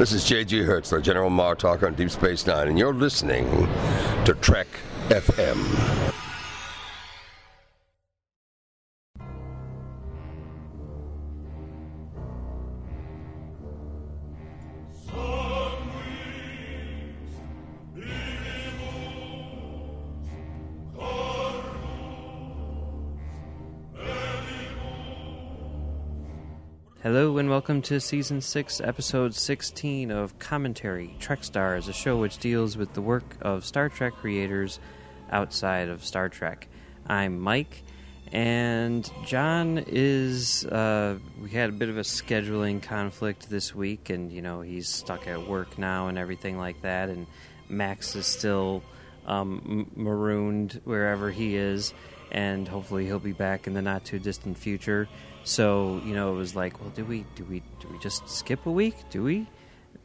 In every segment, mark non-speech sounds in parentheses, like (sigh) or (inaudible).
This is J.G. Hertzler, General Martok on Deep Space Nine, and you're listening to Trek FM. Welcome to season 6, episode 16 of Commentary Trek Stars, a show which deals with the work of Star Trek creators outside of Star Trek. I'm Mike, and John is. Uh, we had a bit of a scheduling conflict this week, and you know, he's stuck at work now and everything like that, and Max is still um, marooned wherever he is, and hopefully he'll be back in the not too distant future. So you know, it was like, well, do we do we do we just skip a week? Do we?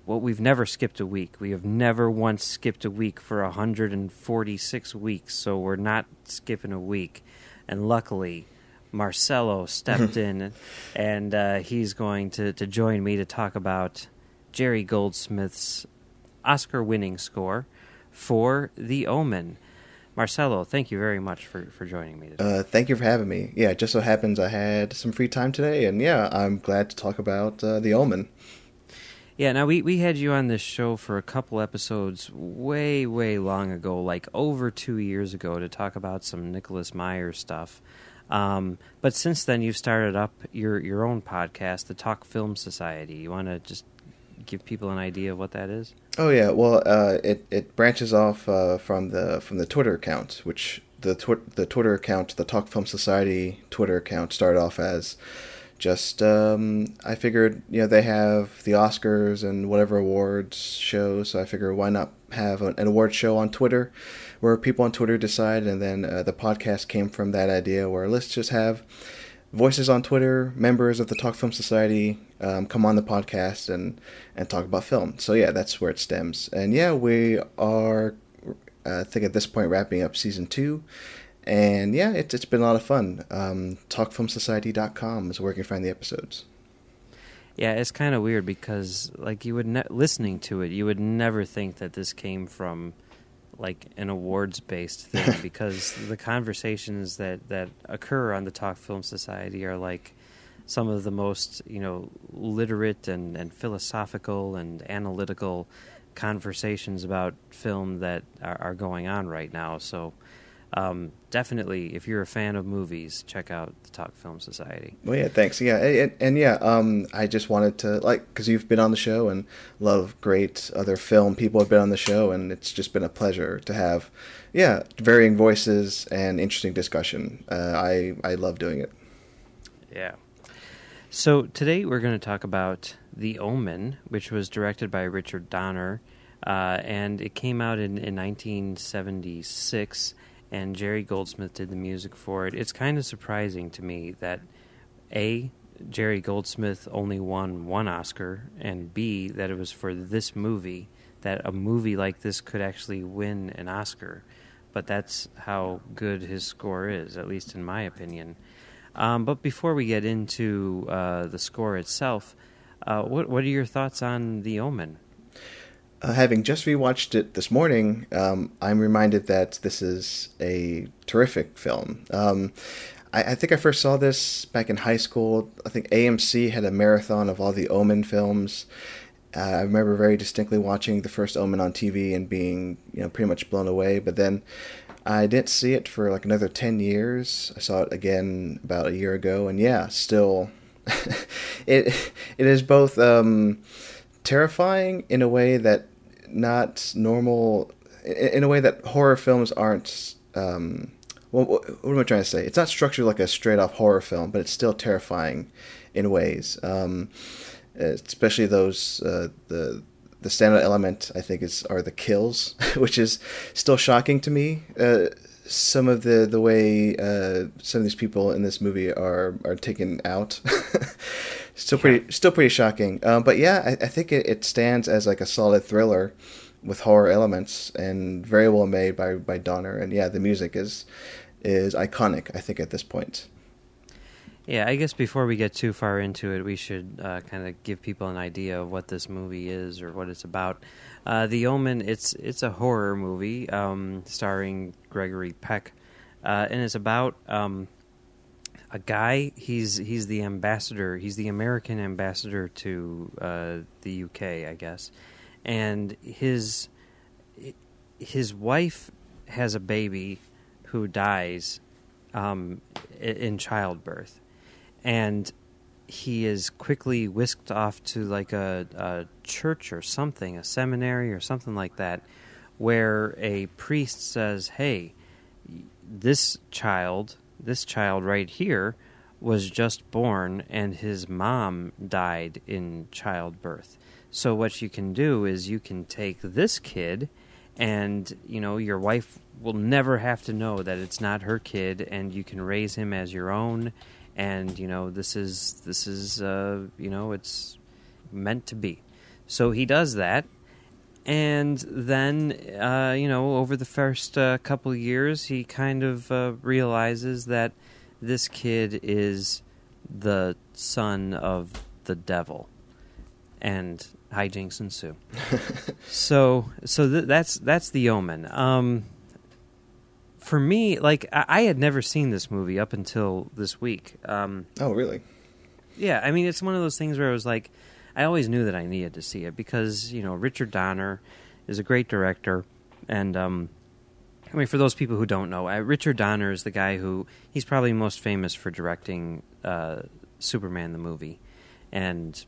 Well, we've never skipped a week. We have never once skipped a week for 146 weeks, so we're not skipping a week. And luckily, Marcelo (laughs) stepped in, and uh, he's going to, to join me to talk about Jerry Goldsmith's Oscar winning score for The Omen. Marcelo, thank you very much for, for joining me today. Uh, thank you for having me. Yeah, it just so happens I had some free time today, and yeah, I'm glad to talk about uh, The Omen. Yeah, now we, we had you on this show for a couple episodes way, way long ago, like over two years ago, to talk about some Nicholas Meyer stuff. Um, but since then, you've started up your, your own podcast, the Talk Film Society. You want to just give people an idea of what that is? Oh yeah, well, uh, it it branches off uh, from the from the Twitter account, which the tw- the Twitter account, the Talk Film Society Twitter account, started off as just um, I figured you know they have the Oscars and whatever awards shows, so I figured why not have an, an award show on Twitter where people on Twitter decide, and then uh, the podcast came from that idea where let's just have voices on Twitter, members of the Talk Film Society um, come on the podcast and and talk about film. So yeah, that's where it stems. And yeah, we are uh, I think at this point wrapping up season two. And yeah, it's, it's been a lot of fun. Um, TalkFilmSociety.com is where you can find the episodes. Yeah, it's kind of weird because, like, you would ne- listening to it, you would never think that this came from like an awards based thing (laughs) because the conversations that that occur on the Talk Film Society are like some of the most you know literate and, and philosophical and analytical conversations about film that are, are going on right now. So um, definitely, if you're a fan of movies, check out the Talk Film Society. Well, yeah, thanks. Yeah, and, and yeah, um, I just wanted to like because you've been on the show and love great other film people have been on the show, and it's just been a pleasure to have, yeah, varying voices and interesting discussion. Uh, I I love doing it. Yeah. So today we're going to talk about The Omen, which was directed by Richard Donner, uh, and it came out in, in 1976 and Jerry Goldsmith did the music for it. It's kind of surprising to me that A, Jerry Goldsmith only won one Oscar, and B, that it was for this movie, that a movie like this could actually win an Oscar. But that's how good his score is, at least in my opinion. Um, but before we get into uh, the score itself, uh, what, what are your thoughts on The Omen? Uh, having just rewatched it this morning, um, I'm reminded that this is a terrific film. Um, I, I, think I first saw this back in high school. I think AMC had a marathon of all the Omen films. Uh, I remember very distinctly watching the first Omen on TV and being, you know, pretty much blown away. But then I didn't see it for like another ten years. I saw it again about a year ago, and yeah, still, (laughs) it it is both. Um, terrifying in a way that not normal in a way that horror films aren't um, well, what am I trying to say? It's not structured like a straight off horror film, but it's still terrifying in ways. Um, especially those uh, the the standout element I think is are the kills, (laughs) which is still shocking to me. Uh, some of the the way uh, some of these people in this movie are are taken out. (laughs) still pretty, yeah. still pretty shocking. Um, but yeah, I, I think it, it, stands as like a solid thriller with horror elements and very well made by by Donner. And yeah, the music is is iconic. I think at this point. Yeah, I guess before we get too far into it, we should uh, kind of give people an idea of what this movie is or what it's about. Uh, the Omen, it's it's a horror movie um, starring Gregory Peck, uh, and it's about um, a guy. He's he's the ambassador. He's the American ambassador to uh, the UK, I guess, and his his wife has a baby who dies um, in childbirth, and he is quickly whisked off to like a, a church or something, a seminary or something like that, where a priest says, "Hey, this child, this child right here." was just born and his mom died in childbirth. So what you can do is you can take this kid and you know your wife will never have to know that it's not her kid and you can raise him as your own and you know this is this is uh, you know it's meant to be so he does that and then uh, you know over the first uh, couple years he kind of uh, realizes that this kid is the son of the devil and hijinks ensue. (laughs) so so th- that's that's the omen. Um, for me, like I-, I, had never seen this movie up until this week. Um, oh, really? Yeah, I mean, it's one of those things where I was like, I always knew that I needed to see it because you know Richard Donner is a great director, and um, I mean, for those people who don't know, uh, Richard Donner is the guy who he's probably most famous for directing uh, Superman the movie, and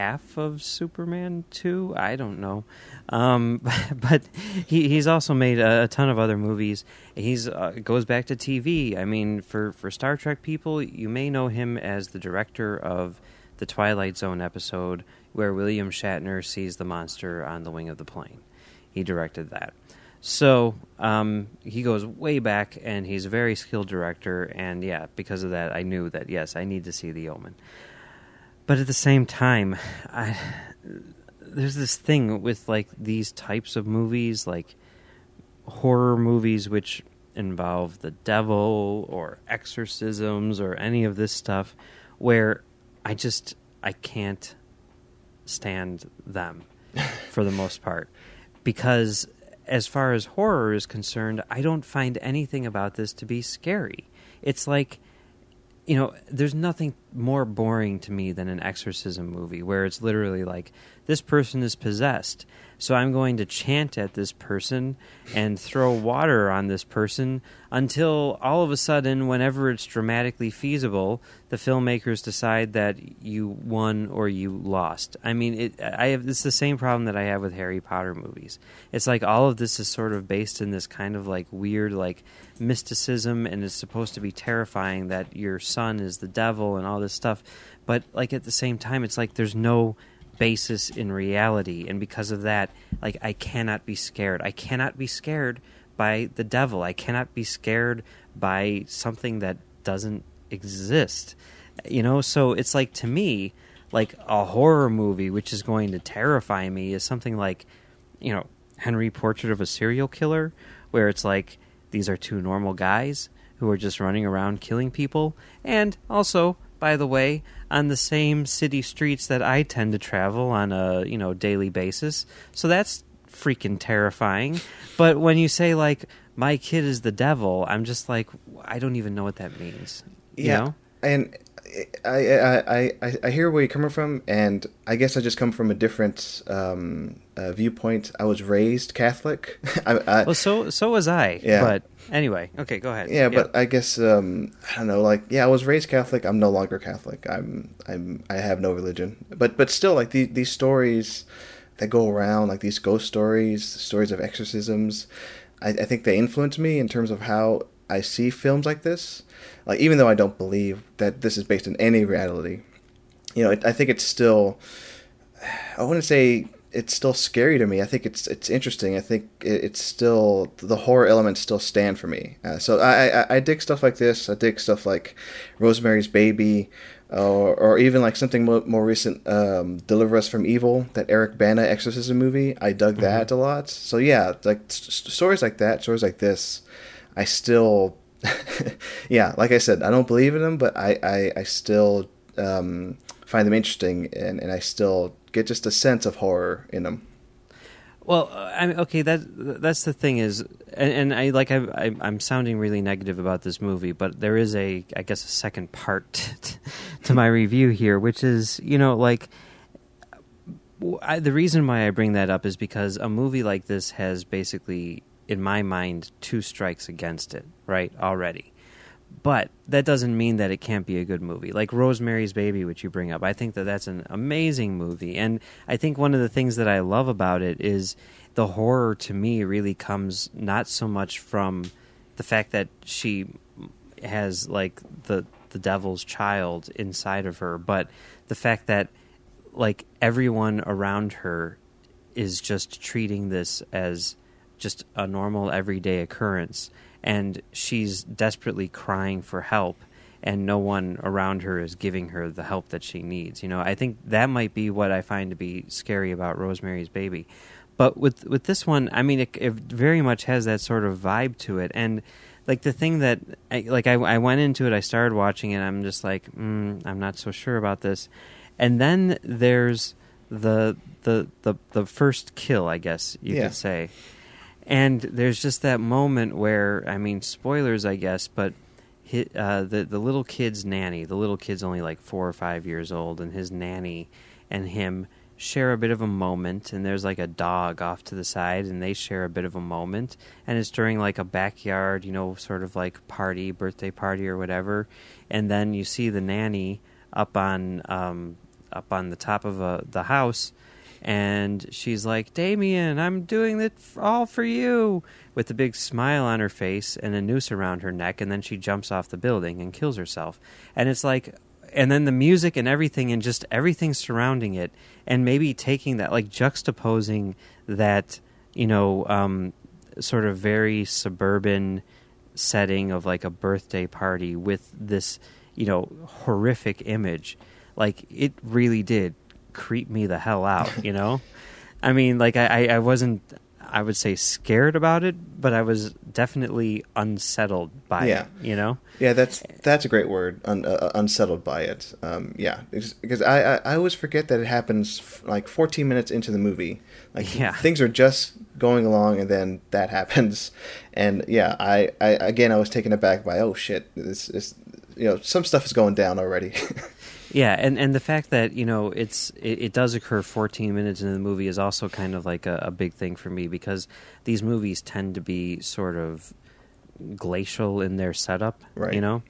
half of Superman 2. I don't know. Um, (laughs) but he, he's also made a, a, ton of other movies. He's uh, goes back to TV. I mean, for, for Star Trek people, you may know him as the director of the Twilight Zone episode where William Shatner sees the monster on the wing of the plane. He directed that. So um, he goes way back, and he's a very skilled director. And yeah, because of that, I knew that yes, I need to see The Omen. But at the same time, I, there's this thing with like these types of movies, like horror movies, which involve the devil or exorcisms or any of this stuff, where I just I can't stand them for the most part because as far as horror is concerned, I don't find anything about this to be scary. It's like you know, there's nothing more boring to me than an exorcism movie where it's literally like this person is possessed. So I'm going to chant at this person and throw water on this person until all of a sudden, whenever it's dramatically feasible, the filmmakers decide that you won or you lost. I mean, it, I have it's the same problem that I have with Harry Potter movies. It's like all of this is sort of based in this kind of like weird like mysticism and is supposed to be terrifying that your son is the devil and all this stuff. But like at the same time, it's like there's no basis in reality, and because of that, like I cannot be scared. I cannot be scared by the devil. I cannot be scared by something that doesn't exist. You know, so it's like to me, like a horror movie which is going to terrify me is something like, you know, Henry Portrait of a Serial Killer, where it's like these are two normal guys who are just running around killing people. And also, by the way, on the same city streets that I tend to travel on a, you know, daily basis. So that's freaking terrifying. But when you say like my kid is the devil, I'm just like I don't even know what that means. You yeah. Know? And I, I, I, I hear where you're coming from, and I guess I just come from a different um, uh, viewpoint. I was raised Catholic. (laughs) I, I, well, so so was I. Yeah. But anyway, okay, go ahead. Yeah, but I guess um, I don't know. Like, yeah, I was raised Catholic. I'm no longer Catholic. I'm I'm I have no religion. But but still, like these these stories that go around, like these ghost stories, stories of exorcisms. I, I think they influence me in terms of how I see films like this like even though I don't believe that this is based on any reality, you know, it, I think it's still. I wouldn't say it's still scary to me. I think it's it's interesting. I think it, it's still the horror elements still stand for me. Uh, so I, I, I dig stuff like this. I dig stuff like Rosemary's Baby, or or even like something more, more recent, um, Deliver Us from Evil, that Eric Bana exorcism movie. I dug mm-hmm. that a lot. So yeah, like st- stories like that, stories like this, I still (laughs) yeah, like I said, I don't believe in them, but I I, I still um, find them interesting, and, and I still get just a sense of horror in them. Well, I mean, okay, that that's the thing is, and, and I like I, I'm sounding really negative about this movie, but there is a I guess a second part to, (laughs) to my review here, which is you know like I, the reason why I bring that up is because a movie like this has basically, in my mind, two strikes against it, right? Already. But that doesn't mean that it can't be a good movie. Like Rosemary's Baby, which you bring up, I think that that's an amazing movie. And I think one of the things that I love about it is the horror to me really comes not so much from the fact that she has like the the devil's child inside of her, but the fact that like everyone around her is just treating this as just a normal everyday occurrence and she's desperately crying for help and no one around her is giving her the help that she needs you know i think that might be what i find to be scary about rosemary's baby but with with this one i mean it, it very much has that sort of vibe to it and like the thing that I, like I, I went into it i started watching it i'm just like mm, i'm not so sure about this and then there's the the the the first kill, I guess you Yeah. could say. And there's just that moment where, I mean, spoilers, I guess, but hi uh, the the little kid's nanny, the little kid's only like four or five years old, and his nanny and him share a bit of a moment, and there's like a dog off to the side, and they share a bit of a moment, and it's during like a backyard, you know, sort of like party, birthday party or whatever, and then you see the nanny up on um, up on the top of a, the house, and she's like, "Damien, I'm doing it all for you," with a big smile on her face and a noose around her neck, and then she jumps off the building and kills herself. And it's like, and then the music and everything, and just everything surrounding it, and maybe taking that, like juxtaposing that, you know, um, sort of very suburban setting of like a birthday party with this, you know, horrific image. Like it really did creep me the hell out, you know? (laughs) I mean, like I, I, wasn't I would say scared about it, but I was definitely unsettled by Yeah. it, you know? Yeah, that's that's a great word. Un, uh, unsettled by it. Um, yeah, because I, I I always forget that it happens f- like 14 minutes into the movie. Like (laughs) Yeah. things are just going along, and then that (laughs) happens. And yeah, I, I again I was taken aback by oh shit, this is you know some stuff is going down already. Yeah, and, and the fact that you know it's it, it does occur 14 minutes into the movie is also kind of like a, a big thing for me because these movies tend to be sort of glacial in their setup, Right. You know,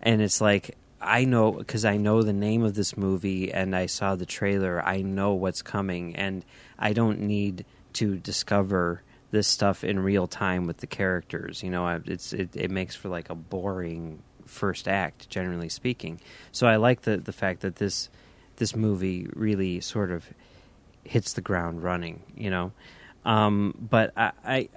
and it's like I know because I know the name of this movie and I saw the trailer. I know what's coming, and I don't need to discover this stuff in real time with the characters. You know, I- it's it, it makes for like a boring first act, generally speaking. So I like the the fact that this this movie really sort of hits the ground running. You know, um, but I. I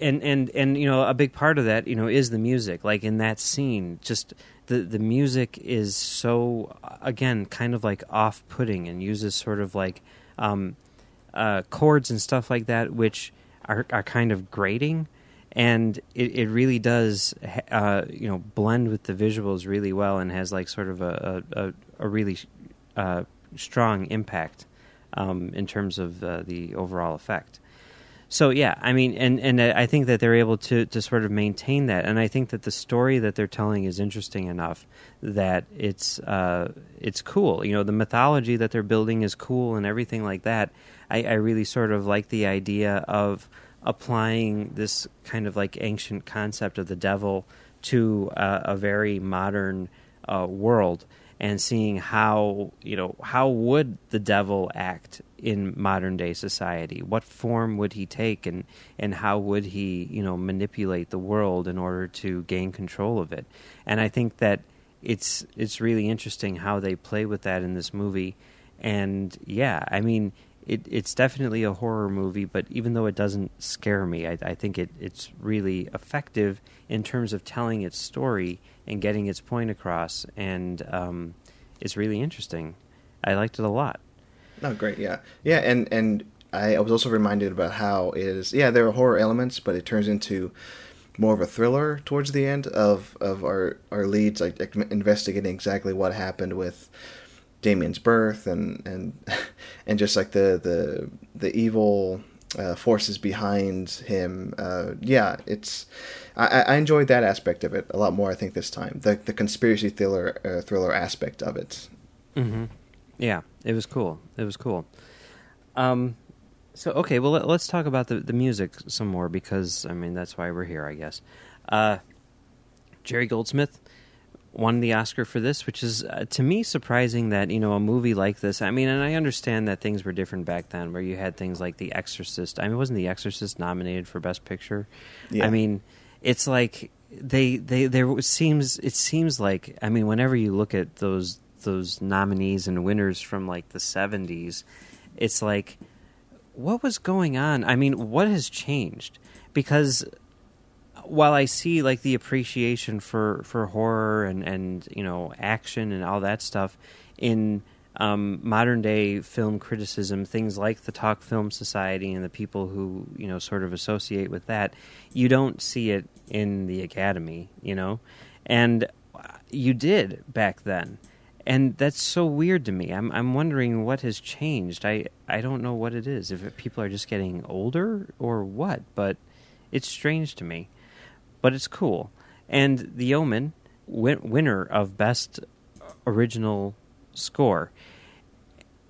and and and you know a big part of that you know is the music like in that scene just the the music is so again kind of like off-putting and uses sort of like um uh chords and stuff like that which are are kind of grating and it, it really does uh you know blend with the visuals really well and has like sort of a a, a, really uh strong impact um in terms of uh, the overall effect so yeah, I mean, and and I think that they're able to to sort of maintain that, and I think that the story that they're telling is interesting enough that it's uh, it's cool. You know, the mythology that they're building is cool and everything like that. I, I really sort of like the idea of applying this kind of like ancient concept of the devil to uh, a very modern uh, world and seeing how you know how would the devil act in modern day society? What form would he take and and how would he you know manipulate the world in order to gain control of it? And i think that it's it's really interesting how they play with that in this movie. And yeah i mean it, it's definitely a horror movie, but even though it doesn't scare me, I, I think it, it's really effective in terms of telling its story and getting its point across, and um, it's really interesting. I liked it a lot. Oh, great, yeah, yeah, and and I, I was also reminded about how it is. Yeah, there are horror elements, but it turns into more of a thriller towards the end of of our our leads, like investigating exactly what happened with Damien's birth and and (laughs) and just like the the the evil uh, forces behind him. Uh, yeah, it's I, I enjoyed that aspect of it a lot more. I think this time the the conspiracy thriller uh, thriller aspect of it. Mm-hmm. Yeah, it was cool. It was cool. Um, so okay, well let, us talk about the the music some more because I mean that's why we're here, I guess. Uh, Jerry Goldsmith won the Oscar for this, which is uh, to me surprising that you know a movie like this. I mean, and I understand that things were different back then, where you had things like The Exorcist. I mean, wasn't The Exorcist nominated for Best Picture? Yeah. I mean, it's like they they there seems it seems like I mean, whenever you look at those those nominees and winners from like the seventies, it's like what was going on? I mean, what has changed? Because while I see like the appreciation for, for horror and, and you know action and all that stuff in um, modern day film criticism, things like the Talk Film Society and the people who you know sort of associate with that, you don't see it in the Academy, you know, and you did back then, and that's so weird to me. I'm I'm wondering what has changed. I I don't know what it is. If people are just getting older or what, but it's strange to me but it's cool. And The Omen, win- winner of best original score.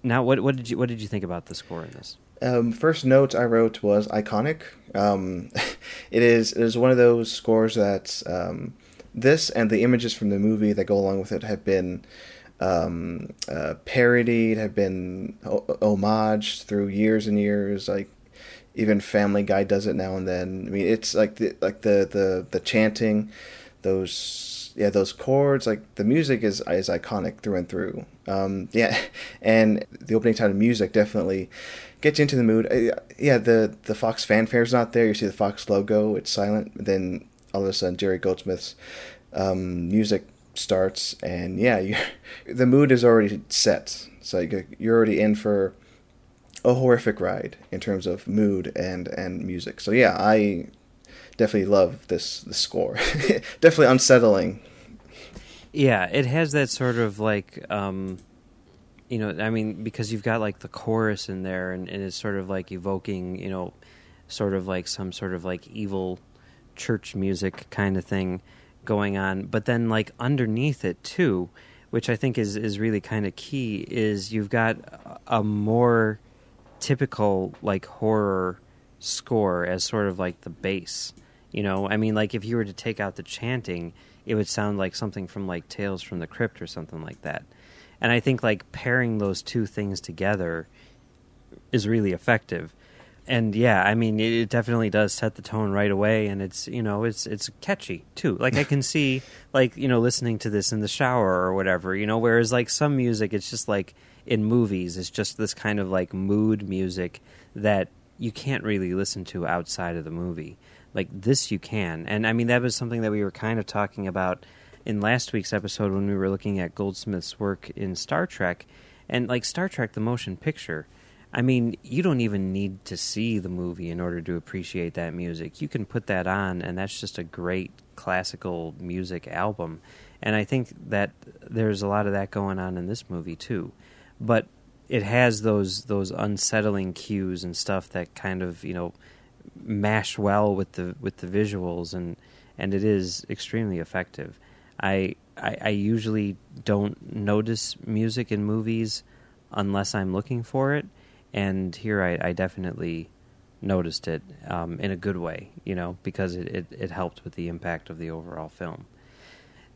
Now, what what did you what did you think about the score in this? Um, first note I wrote was iconic. Um, (laughs) it is it is one of those scores that um, this and the images from the movie that go along with it have been um, uh, parodied, have been homaged through years and years. Like even Family Guy does it now and then. I mean, it's like the like the the the chanting, those yeah those chords. Like the music is is iconic through and through. Um, yeah, (laughs) and the opening title music definitely gets you into the mood. Uh, yeah, the the Fox fanfare is not there. You see the Fox logo; it's silent. Then all of a sudden, Jerry Goldsmith's um, music starts, and yeah, (laughs) you, the mood is already set. So you're already in for a horrific ride in terms of mood and and music. So yeah, I definitely love this, this score. (laughs) definitely unsettling. Yeah, it has that sort of like um you know, I mean, because you've got like the chorus in there and, and it's sort of like evoking, you know, sort of like some sort of like evil church music kind of thing going on. But then like underneath it too, which I think is, is really kind of key, is you've got a more typical like horror score as sort of like the base. You know, I mean, like if you were to take out the chanting, it would sound like something from like Tales from the Crypt or something like that. And I think like pairing those two things together is really effective. And yeah, I mean, it definitely does set the tone right away, and it's you know it's it's catchy too. Like I can (laughs) see like you know listening to this in the shower or whatever, you know. Whereas like some music, it's just like in movies is just this kind of like mood music that you can't really listen to outside of the movie. Like this, you can. And I mean, that was something that we were kind of talking about in last week's episode when we were looking at Goldsmith's work in Star Trek. And like Star Trek, the motion picture, I mean, you don't even need to see the movie in order to appreciate that music. You can put that on, and that's just a great classical music album. And I think that there's a lot of that going on in this movie, too but it has those those unsettling cues and stuff that kind of you know mash well with the with the visuals and and it is extremely effective. I, I, I usually don't notice music in movies unless I'm looking for it, and here I, I definitely noticed it um, in a good way, you know, because it, it, it helped with the impact of the overall film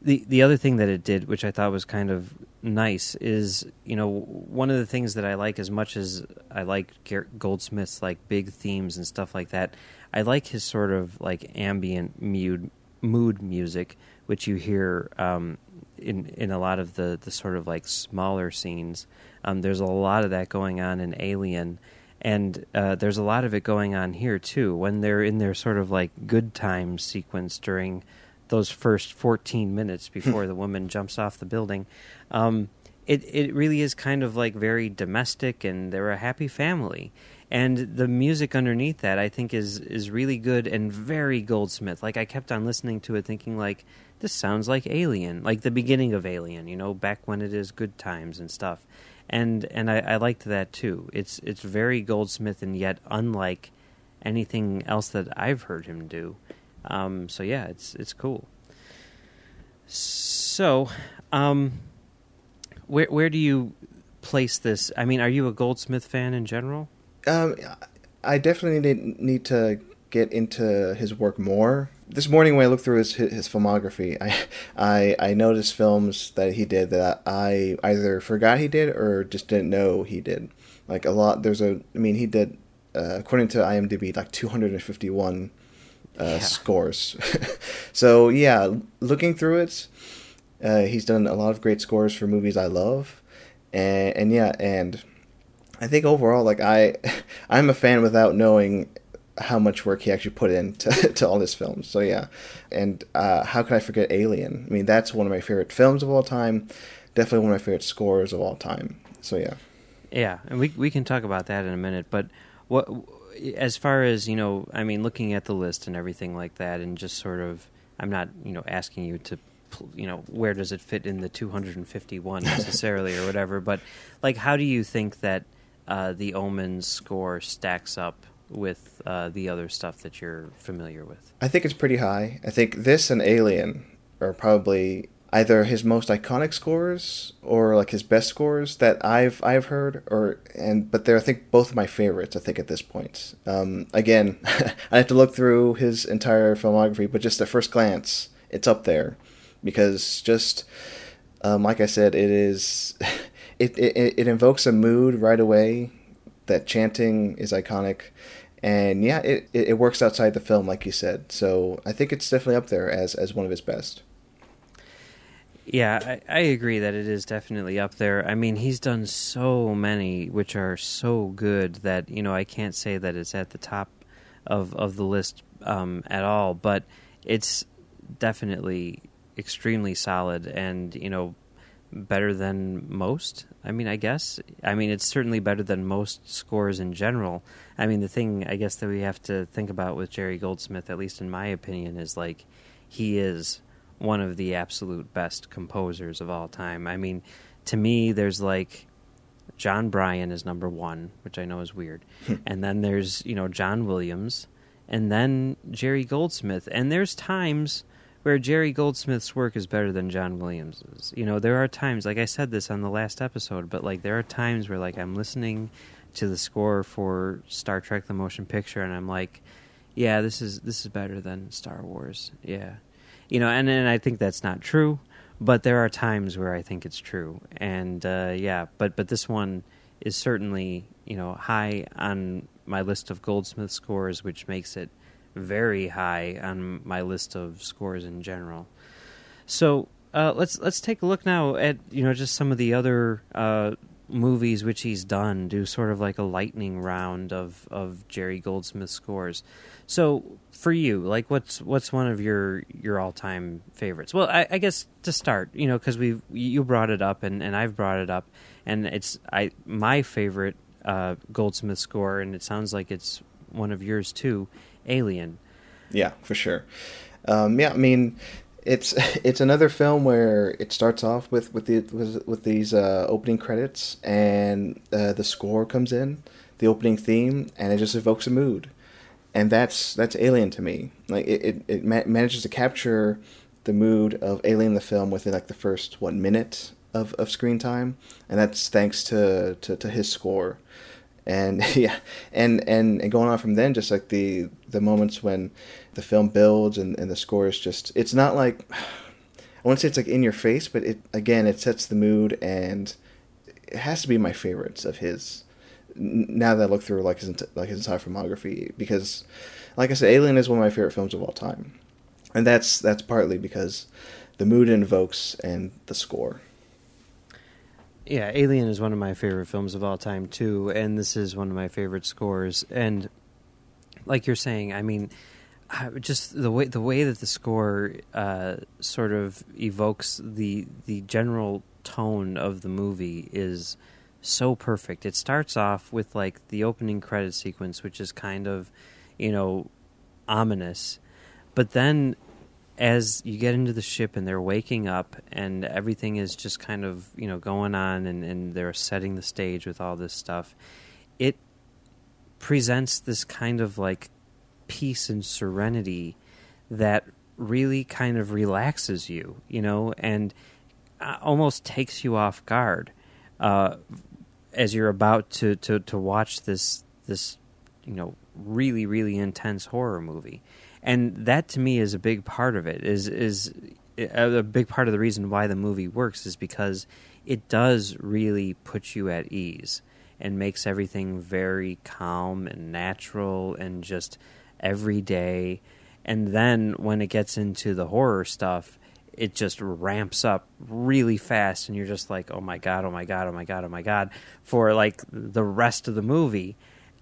the the other thing that it did, which I thought was kind of nice, is you know one of the things that I like as much as I like Goldsmith's like big themes and stuff like that. I like his sort of like ambient mood mood music, which you hear um, in in a lot of the the sort of like smaller scenes. Um, there's a lot of that going on in Alien. And uh, there's a lot of it going on here too. When they're in their sort of like good time sequence during those first 14 minutes before the woman jumps off the building. Um, it it really is kind of like very domestic, and they're a happy family. And the music underneath that, I think, is is really good and very Goldsmith. Like I kept on listening to it, thinking like this sounds like Alien, like the beginning of Alien. You know, back when it is good times and stuff. And and I, I liked that too. It's it's very Goldsmith and yet unlike anything else that I've heard him do. Um, so yeah, it's it's cool. So, um, where where do you place this? I mean, are you a Goldsmith fan in general? Um, I definitely need, need to get into his work more. This morning, when I looked through his his filmography, (laughs) I I, I noticed films that he did that I either forgot he did or just didn't know he did. Like a lot, there's a. I mean, he did uh, according to IMDb like 251 uh, yeah. scores. (laughs) so yeah, looking through it, uh, he's done a lot of great scores for movies I love, and and yeah, and I think overall, like I, (laughs) I'm a fan without knowing how much work he actually put into (laughs) to all his films. So yeah, and uh, how could I forget Alien? I mean, that's one of my favorite films of all time. Definitely one of my favorite scores of all time. So yeah. Yeah, and we we can talk about that in a minute, but what as far as you know, I mean, looking at the list and everything like that, and just sort of, I'm not you know asking you to you know where does it fit in the 251 (laughs) necessarily or whatever but like how do you think that uh, the Omen score stacks up with uh, the other stuff that you're familiar with? I think it's pretty high. I think this and Alien are probably either his most iconic scores or like his best scores that I've I've heard or and but they're I think both of my favorites I think at this point. Um, again, (laughs) I have to look through his entire filmography, but just at first glance, it's up there because just um, like I said, it is (laughs) it, it it invokes a mood right away. That chanting is iconic, and yeah, it it works outside the film, like you said. So I think it's definitely up there as as one of his best. Yeah, I, I, agree that it is definitely up there. I mean, he's done so many which are so good that you know I can't say that it's at the top of of the list um, at all, but it's definitely extremely solid and you know better than most. I mean, I guess. I mean, it's certainly better than most scores in general. I mean, the thing I guess that we have to think about with Jerry Goldsmith, at least in my opinion, is like he is one of the absolute best composers of all time. I mean, to me, there's like John Barry is number one, which I know is weird, hmm. (laughs) and then there's you know John Williams, and then Jerry Goldsmith, and there's times where Jerry Goldsmith's work is better than John Williams's. You know, there are times, like I said this on the last episode, but like there are times where like I'm listening to the score for Star Trek: The Motion Picture, and I'm like, yeah, this is this is better than Star Wars. Yeah, you know, and and I think that's not true, but there are times where I think it's true, and uh, yeah, but but this one is certainly you know high on my list of Goldsmith scores, which makes it very high on my list of scores in general. So uh, let's let's take a look now at you know just some of the other uh, movies which he's done. Do sort of like a lightning round of of Jerry Goldsmith scores. So for you, like what's what's one of your your all time favorites? Well, I, I, guess to start, you know, because we you brought it up and, and I've brought it up, and it's I my favorite uh, Goldsmith score, and it sounds like it's one of yours too Alien. Yeah, for sure. Um, yeah, I mean, it's (laughs) it's another film where it starts off with with the with, with these uh, opening credits and uh, the score comes in, the opening theme, and it just evokes a mood, and that's that's Alien to me. Like it it, it ma- manages to capture the mood of Alien the film within like the first one minute of, of screen time, and that's thanks to, to, to his score and (laughs) yeah, and, and and going on from then, just like the the moments when the film builds and, and the score is just it's not like (sighs) I want to say it's like in your face, but it again it sets the mood and it has to be my favorites of his. Now that I look through like his like his entire filmography, because like I said, Alien is one of my favorite films of all time, and that's that's partly because the mood it invokes and the score. Yeah, Alien is one of my favorite films of all time too, and this is one of my favorite scores. And like you're saying, I mean, just the way the way that the score uh, sort of evokes the the general tone of the movie is so perfect. It starts off with like the opening credit sequence, which is kind of, you know, ominous. But then as you get into the ship and they're waking up and everything is just kind of, you know, going on and, and they're setting the stage with all this stuff, it presents this kind of like peace and serenity that really kind of relaxes you, you know, and uh, almost takes you off guard uh, as you're about to, to, to watch this this you know really really intense horror movie, and that to me is a big part of it. Is is a big part of the reason why the movie works is because it does really put you at ease and makes everything very calm and natural and just everyday. And then when it gets into the horror stuff, it just ramps up really fast and you're just like oh my god oh my god oh my god oh my god for like the rest of the movie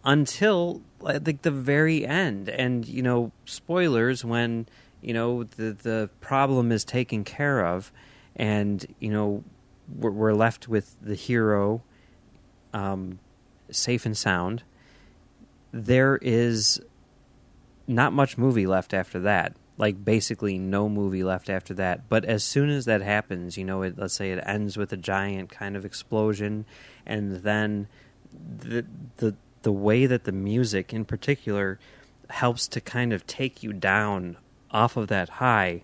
until like the very end. And you know spoilers when you know the the problem is taken care of and you know we're, we're left with the hero um, safe and sound. There is not much movie left after that like basically no movie left after that. But as soon as that happens, you know, it, let's say it ends with a giant kind of explosion, and then the the the way that the music, in particular, helps to kind of take you down off of that high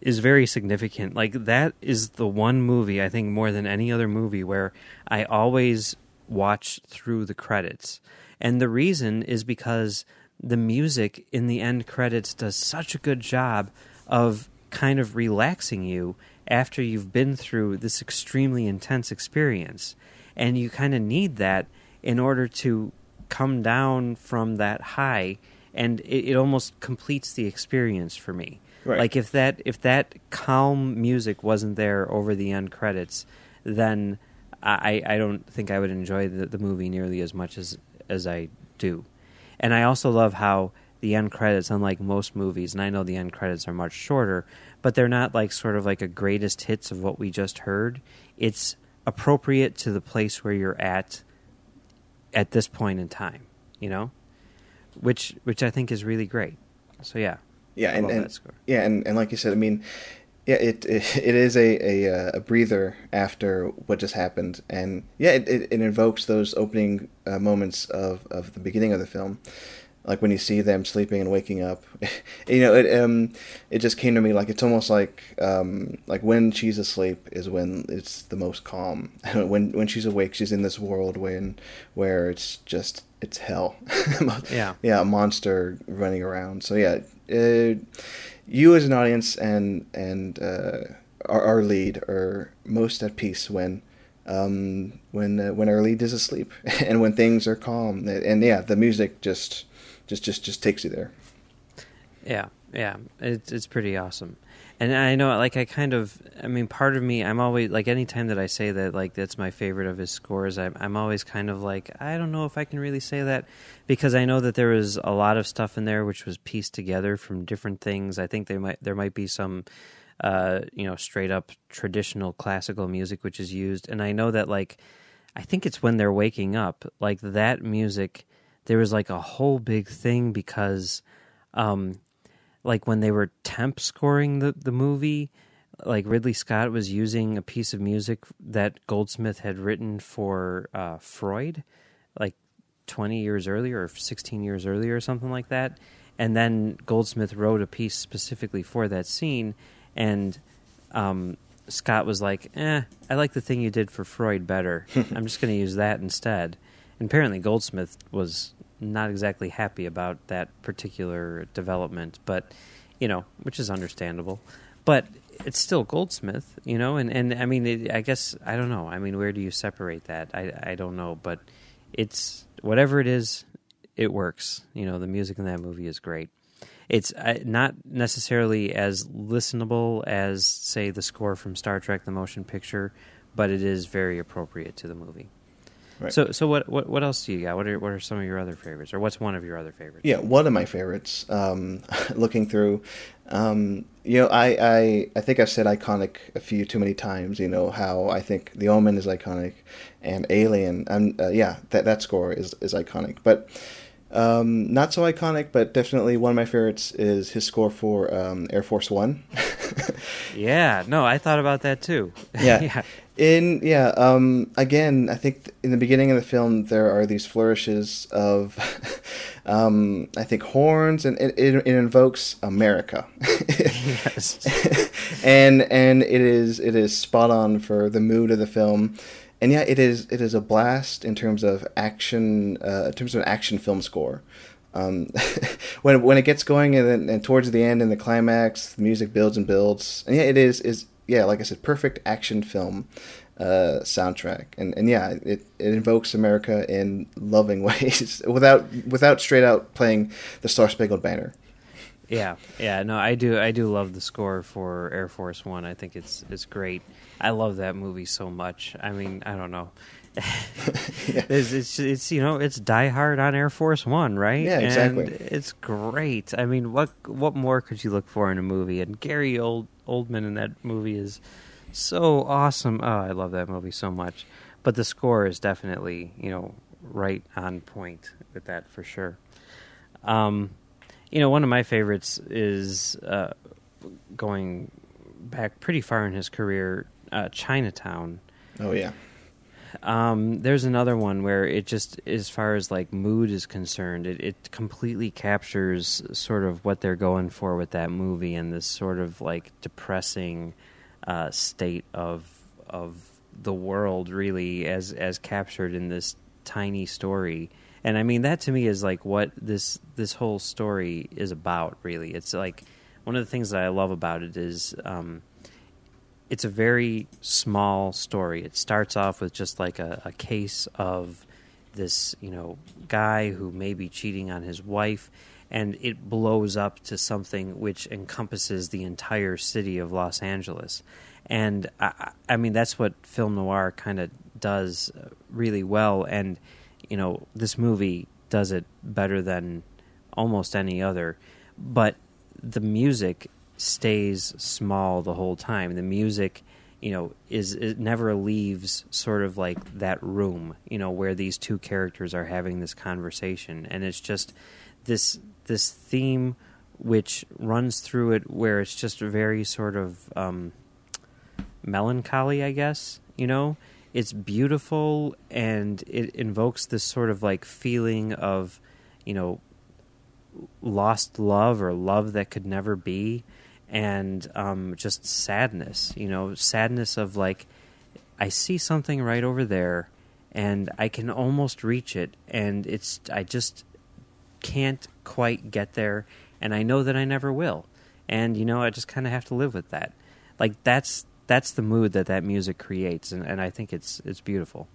is very significant. Like that is the one movie I think more than any other movie where I always watch through the credits. And the reason is because the music in the end credits does such a good job of kind of relaxing you after you've been through this extremely intense experience. And you kind of need that in order to come down from that high and it, it almost completes the experience for me. Right. Like if that if that calm music wasn't there over the end credits, then I I don't think I would enjoy the, the movie nearly as much as as I do. And I also love how the end credits, unlike most movies, and I know the end credits are much shorter, but they're not like sort of like a greatest hits of what we just heard. It's appropriate to the place where you're at at this point in time, you know, which which I think is really great. So yeah, yeah, and, and yeah, and, and like you said, I mean, yeah, it it, (laughs) it is a, a, uh, a breather after what just happened, and yeah, it, it, it invokes those opening uh, moments of, of the beginning of the film, like when you see them sleeping and waking up. (laughs) you know, it um it just came to me like it's almost like um like when she's asleep is when it's the most calm. (laughs) when when she's awake, she's in this world when where it's just it's hell. yeah, yeah, a monster running around. So yeah. Uh, you as an audience and and uh, our, our lead are most at peace when um, when uh, when our lead is asleep (laughs) and when things are calm. And yeah the music just just just just takes you there. Yeah yeah. It's it's pretty awesome and I know, like, I kind of, I mean, part of me, I'm always like, anytime that I say that, like, that's my favorite of his scores, I'm, I'm always kind of like, I don't know if I can really say that because I know that there was a lot of stuff in there which was pieced together from different things. I think there might there might be some, uh, you know, straight up traditional classical music which is used, and I know that, like, I think it's when they're waking up, like that music. There was like a whole big thing because. Um, like when they were temp scoring the, the movie, like Ridley Scott was using a piece of music that Goldsmith had written for uh, Freud, like 20 years earlier or 16 years earlier or something like that. And then Goldsmith wrote a piece specifically for that scene. And um, Scott was like, eh, I like the thing you did for Freud better. (laughs) I'm just going to use that instead. And apparently Goldsmith was not exactly happy about that particular development, but you know, which is understandable. But it's still Goldsmith, you know, and and I mean, it, I guess I don't know. I mean, where do you separate that? I I don't know, but it's whatever it is, it works. You know, the music in that movie is great. It's uh, not necessarily as listenable as, say, the score from Star Trek: The Motion Picture, but it is very appropriate to the movie. Right. So so what, what what else do you got? What are what are some of your other favorites, or what's one of your other favorites? Yeah, one of my favorites. Um, (laughs) looking through, um, you know, I, I I think I've said iconic a few too many times. You know how I think The Omen is iconic, and Alien. And uh, yeah, that that score is is iconic. But um, not so iconic, but definitely one of my favorites is his score for um, Air Force One. (laughs) Yeah, no, I thought about that too. (laughs) Yeah. yeah, In yeah, um, again, I think in the beginning of the film there are these flourishes of, (laughs) um, I think horns, and it, it, it invokes America, yes, (laughs) and and it is it is spot on for the mood of the film, and yeah, it is it is a blast in terms of action, uh, in terms of an action film score. Um, (laughs) when when it gets going and and towards the end and the climax, the music builds and builds, and yeah, it is is yeah, like I said, perfect action film uh, soundtrack, and and yeah, it, it invokes America in loving (laughs) ways without without straight out playing the Star Spangled Banner. yeah, yeah. No, I do. I do love the score for Air Force One. I think it's it's great. I love that movie so much. I mean, I don't know. (laughs) it's, it's it's you know it's Die Hard on Air Force One, right? Yeah, exactly. And it's great. I mean, what what more could you look for in a movie? And Gary Old Oldman in that movie is so awesome. Oh, I love that movie so much. But the score is definitely you know right on point with that for sure. Um, you know, one of my favorites is uh, going back pretty far in his career, uh, Chinatown. Oh yeah, Um, there's another one where it just, as far as like mood is concerned, it, it completely captures sort of what they're going for with that movie and this sort of like depressing uh, state of of the world, really, as as captured in this tiny story. And I mean that to me is like what this this whole story is about. Really, it's like one of the things that I love about it is. Um, it's a very small story. It starts off with just like a, a case of this, you know, guy who may be cheating on his wife, and it blows up to something which encompasses the entire city of Los Angeles. And I, I mean, that's what film noir kind of does uh, really well. And you know, this movie does it better than almost any other. But the music stays small the whole time. The music, you know, is it never leaves sort of like that room, you know, where these two characters are having this conversation, and it's just this this theme which runs through it, where it's just very sort of um, melancholy, I guess. You know, it's beautiful and it invokes this sort of like feeling of, you know, lost love or love that could never be and um, just sadness you know sadness of like i see something right over there and i can almost reach it and it's i just can't quite get there and i know that i never will and you know i just kind of have to live with that like that's that's the mood that that music creates and, and i think it's it's beautiful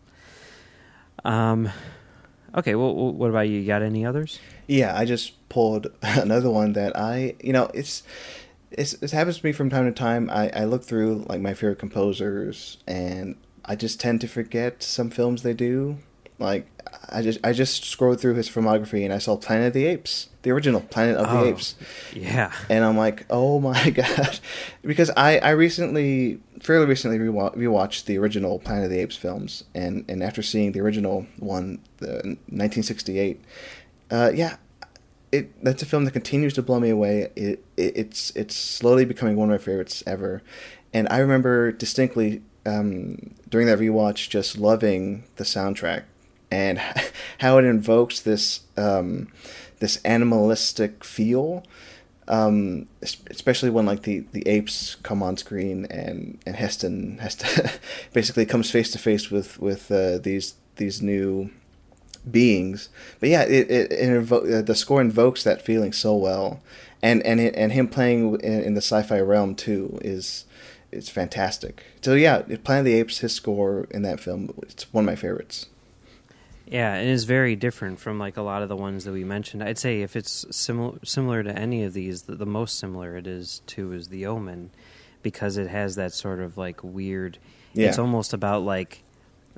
um okay well what about you you got any others yeah. I just pulled (laughs) another one that I, you know, it's. It's, it happens to me from time to time. I, I look through like my favorite composers, and I just tend to forget some films they do. Like I just I just scrolled through his filmography and I saw Planet of the Apes, the original Planet of Oh. the Apes, yeah and I'm like, oh (laughs) my god, because I I recently, fairly recently rewa- rewatched the original Planet of the Apes films, and and after seeing the original one, the 1968, uh, yeah. It, that's a film that continues to blow me away. It, it it's it's slowly becoming one of my favorites ever, and I remember distinctly um, during that rewatch just loving the soundtrack and (laughs) how it invokes this um, this animalistic feel, um, especially when like the, the apes come on screen and, and Heston has (laughs) to basically comes face to face with with uh, these these new beings. But yeah, it, it, it invo- uh, the score invokes that feeling so well, and and it, and him playing in, in the sci-fi realm too is it's fantastic. So yeah, Planet of the Apes, his score in that film, it's one of my favorites. Yeah, and it is very different from like a lot of the ones that we mentioned. I'd say if it's similar similar to any of these, the, the most similar it is to is The Omen, because it has that sort of like weird. Yeah. It's almost about like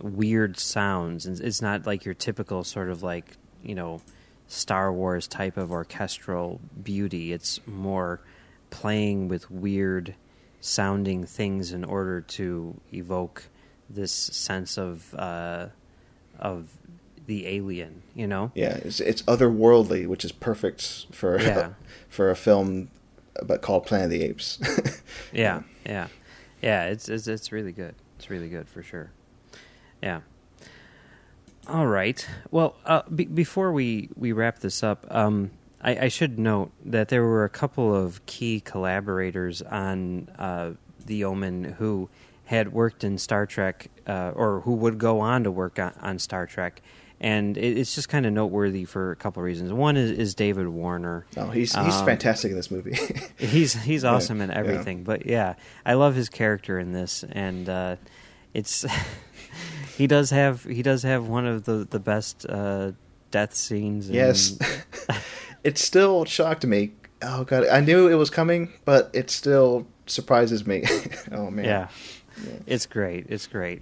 weird sounds, and it's not like your typical sort of like you know Star Wars type of orchestral beauty. It's more playing with weird sounding things in order to evoke this sense of uh, of the alien. You know? Yeah, it's, it's otherworldly, which is perfect for Yeah. (laughs) for a film, but called Planet of the Apes. (laughs) Yeah, yeah, yeah. It's it's it's really good. It's really good for sure. Yeah. All right. Well, uh, be before we we wrap this up, um, I, I should note that there were a couple of key collaborators on uh, The Omen who had worked in Star Trek, uh, or who would go on to work on, on Star Trek. And it, it's just kind of noteworthy for a couple of reasons. One is, is David Warner. oh, he's he's Um, fantastic in this movie. (laughs) He's he's Yeah, awesome in yeah. everything. But yeah, I love his character in this, and uh, it's (laughs) he does have he does have one of the the best uh, death scenes. in- yes, (laughs) it still shocked me. Oh god, I knew it was coming, but it still surprises me. (laughs) oh man, yeah, it's great. It's great.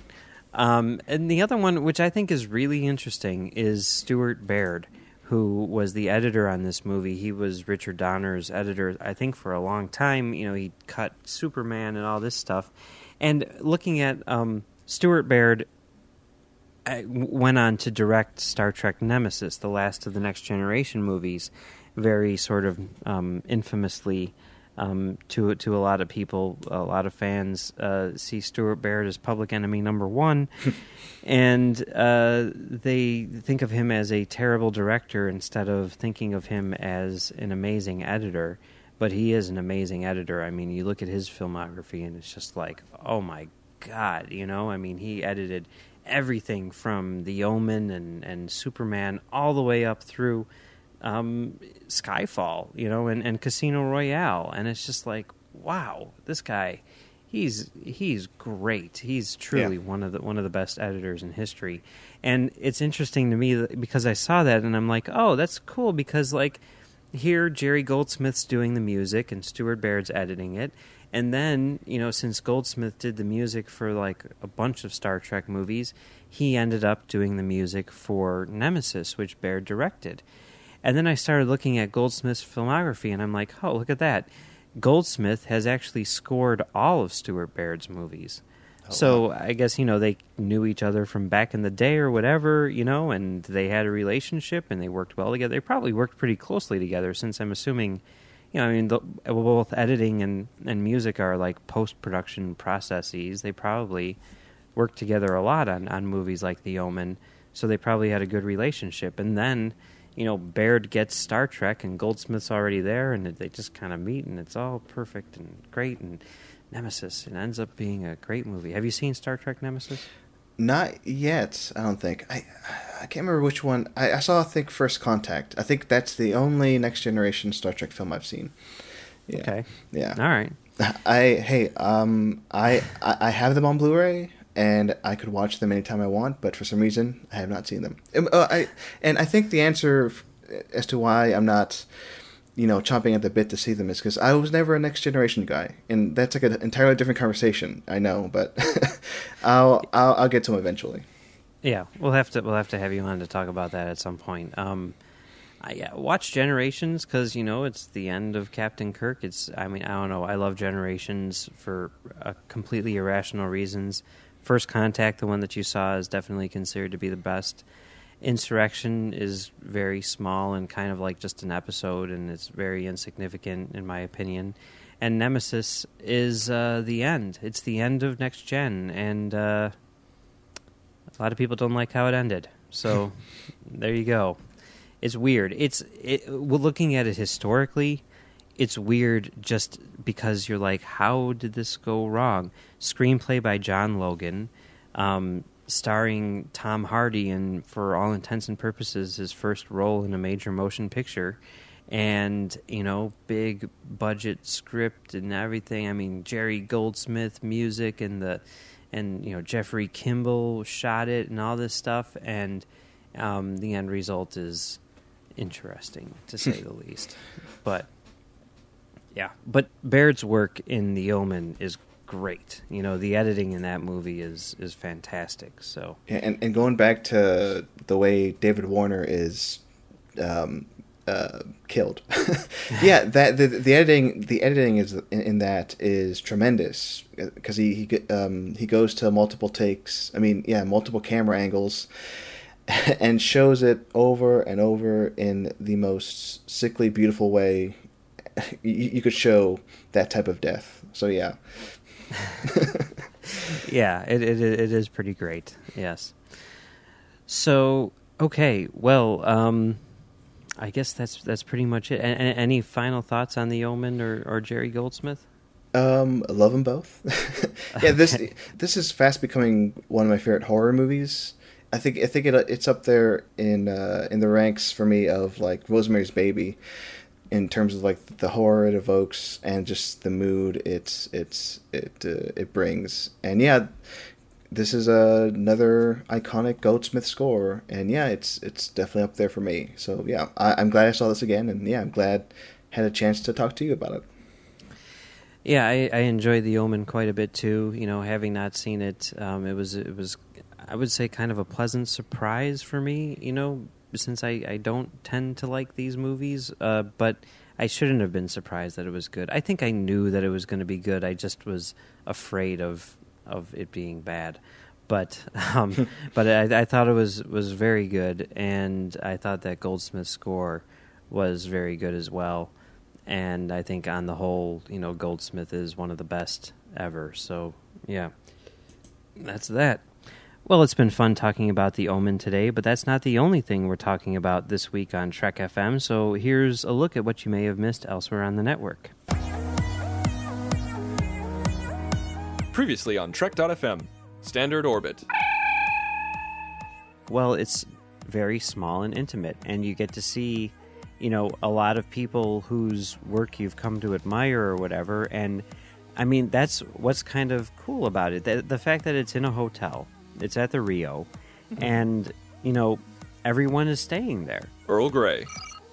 Um, and the other one, which I think is really interesting, is Stuart Baird, who was the editor on this movie. He was Richard Donner's editor, I think, for a long time. You know, he cut Superman and all this stuff. And looking at um, Stuart Baird, went on to direct Star Trek Nemesis, the last of the Next Generation movies, very sort of um, infamously um, to to a lot of people, a lot of fans uh, see Stuart Baird as public enemy number one, (laughs) and uh, they think of him as a terrible director instead of thinking of him as an amazing editor. But he is an amazing editor. I mean, you look at his filmography, and it's just like, oh my god, you know. I mean, he edited everything from The Omen and and Superman all the way up through um, Skyfall, you know, and, and Casino Royale, and it's just like, wow, this guy, he's he's great. He's truly Yeah. one of the one of the best editors in history, and it's interesting to me because I saw that and I'm like, oh, that's cool because like here Jerry Goldsmith's doing the music and Stuart Baird's editing it. And then, you know, since Goldsmith did the music for like a bunch of Star Trek movies, he ended up doing the music for Nemesis, which Baird directed. And then I started looking at Goldsmith's filmography, and I'm like, oh, look at that. Goldsmith has actually scored all of Stuart Baird's movies. Oh, so I guess, you know, they knew each other from back in the day or whatever, you know, and they had a relationship and they worked well together. They probably worked pretty closely together since I'm assuming, you know, I mean, the, both editing and, and music are like post production processes. They probably worked together a lot on, on movies like The Omen, so they probably had a good relationship. And then, you know, Baird gets Star Trek, and Goldsmith's already there, and they just kind of meet, and it's all perfect and great. And Nemesis, it ends up being a great movie. Have you seen Star Trek Nemesis? Not yet, I don't think. I I can't remember which one. I, I saw, I think, First Contact. I think that's the only Next Generation Star Trek film I've seen. Yeah. Okay. Yeah. All right. (laughs) I hey um I, I I have them on Blu-ray and I could watch them anytime I want, but for some reason I have not seen them. Um, uh, I and I think the answer as to why I'm not you know chomping at the bit to see them is because I was never a next generation guy, and that's like an entirely different conversation. I know, but (laughs) I'll, I'll I'll get to them eventually. Yeah, we'll have to we'll have to have you on to talk about that at some point. Um, I yeah, watch Generations because you know it's the end of Captain Kirk. It's I mean I don't know. I love Generations for uh, completely irrational reasons. First Contact, the one that you saw, is definitely considered to be the best. Insurrection is very small and kind of like just an episode, and it's very insignificant in my opinion. And Nemesis is uh, the end. It's the end of Next Gen, and uh, a lot of people don't like how it ended. So (laughs) there you go. It's weird. It's it, well, looking at it historically, it's weird just because you're like, how did this go wrong? Screenplay by John Logan, um, starring Tom Hardy, and for all intents and purposes, his first role in a major motion picture. And you know, big budget script and everything. I mean, Jerry Goldsmith music and the and you know Jeffrey Kimball shot it and all this stuff, and um, the end result is interesting to say the least. But yeah, but Baird's work in The Omen is great. You know, the editing in that movie is is fantastic. So and and going back to the way David Warner is um, uh, killed, (laughs) yeah, (laughs) that the, the editing the editing is in, in that is tremendous because he he um, he goes to multiple takes. I mean, yeah, multiple camera angles. (laughs) And shows it over and over in the most sickly, beautiful way you, you could show that type of death. So yeah, (laughs) yeah, it, it it is pretty great. Yes. So okay, well, um, I guess that's that's pretty much it. A- any final thoughts on the Omen or, or Jerry Goldsmith? Um, love them both. (laughs) yeah, this this is fast becoming one of my favorite horror movies. I think I think it, it's up there in uh, in the ranks for me of like Rosemary's Baby, in terms of like the horror it evokes and just the mood it's it's it uh, it brings. And yeah, this is uh, another iconic Goldsmith score, and yeah, it's it's definitely up there for me. So yeah, I, I'm glad I saw this again, and yeah, I'm glad I had a chance to talk to you about it. Yeah, I, I enjoyed The Omen quite a bit too. You know, having not seen it, um, it was it was I would say kind of a pleasant surprise for me. You know, since I, I don't tend to like these movies, uh, but I shouldn't have been surprised that it was good. I think I knew that it was going to be good. I just was afraid of of it being bad. But (laughs) um, (laughs) but I, I thought it was was very good, and I thought that Goldsmith's score was very good as well. And I think on the whole, you know, Goldsmith is one of the best ever. So yeah, that's that. Well, it's been fun talking about The Omen today, but that's not the only thing we're talking about this week on Trek FM. So here's a look at what you may have missed elsewhere on the network. Previously on Trek.fm, Standard Orbit. Well, it's very small and intimate, and you get to see, you know, a lot of people whose work you've come to admire or whatever. And I mean, that's what's kind of cool about it. The, the fact that it's in a hotel, it's at the Rio, mm-hmm. and, you know, everyone is staying there. Earl Grey.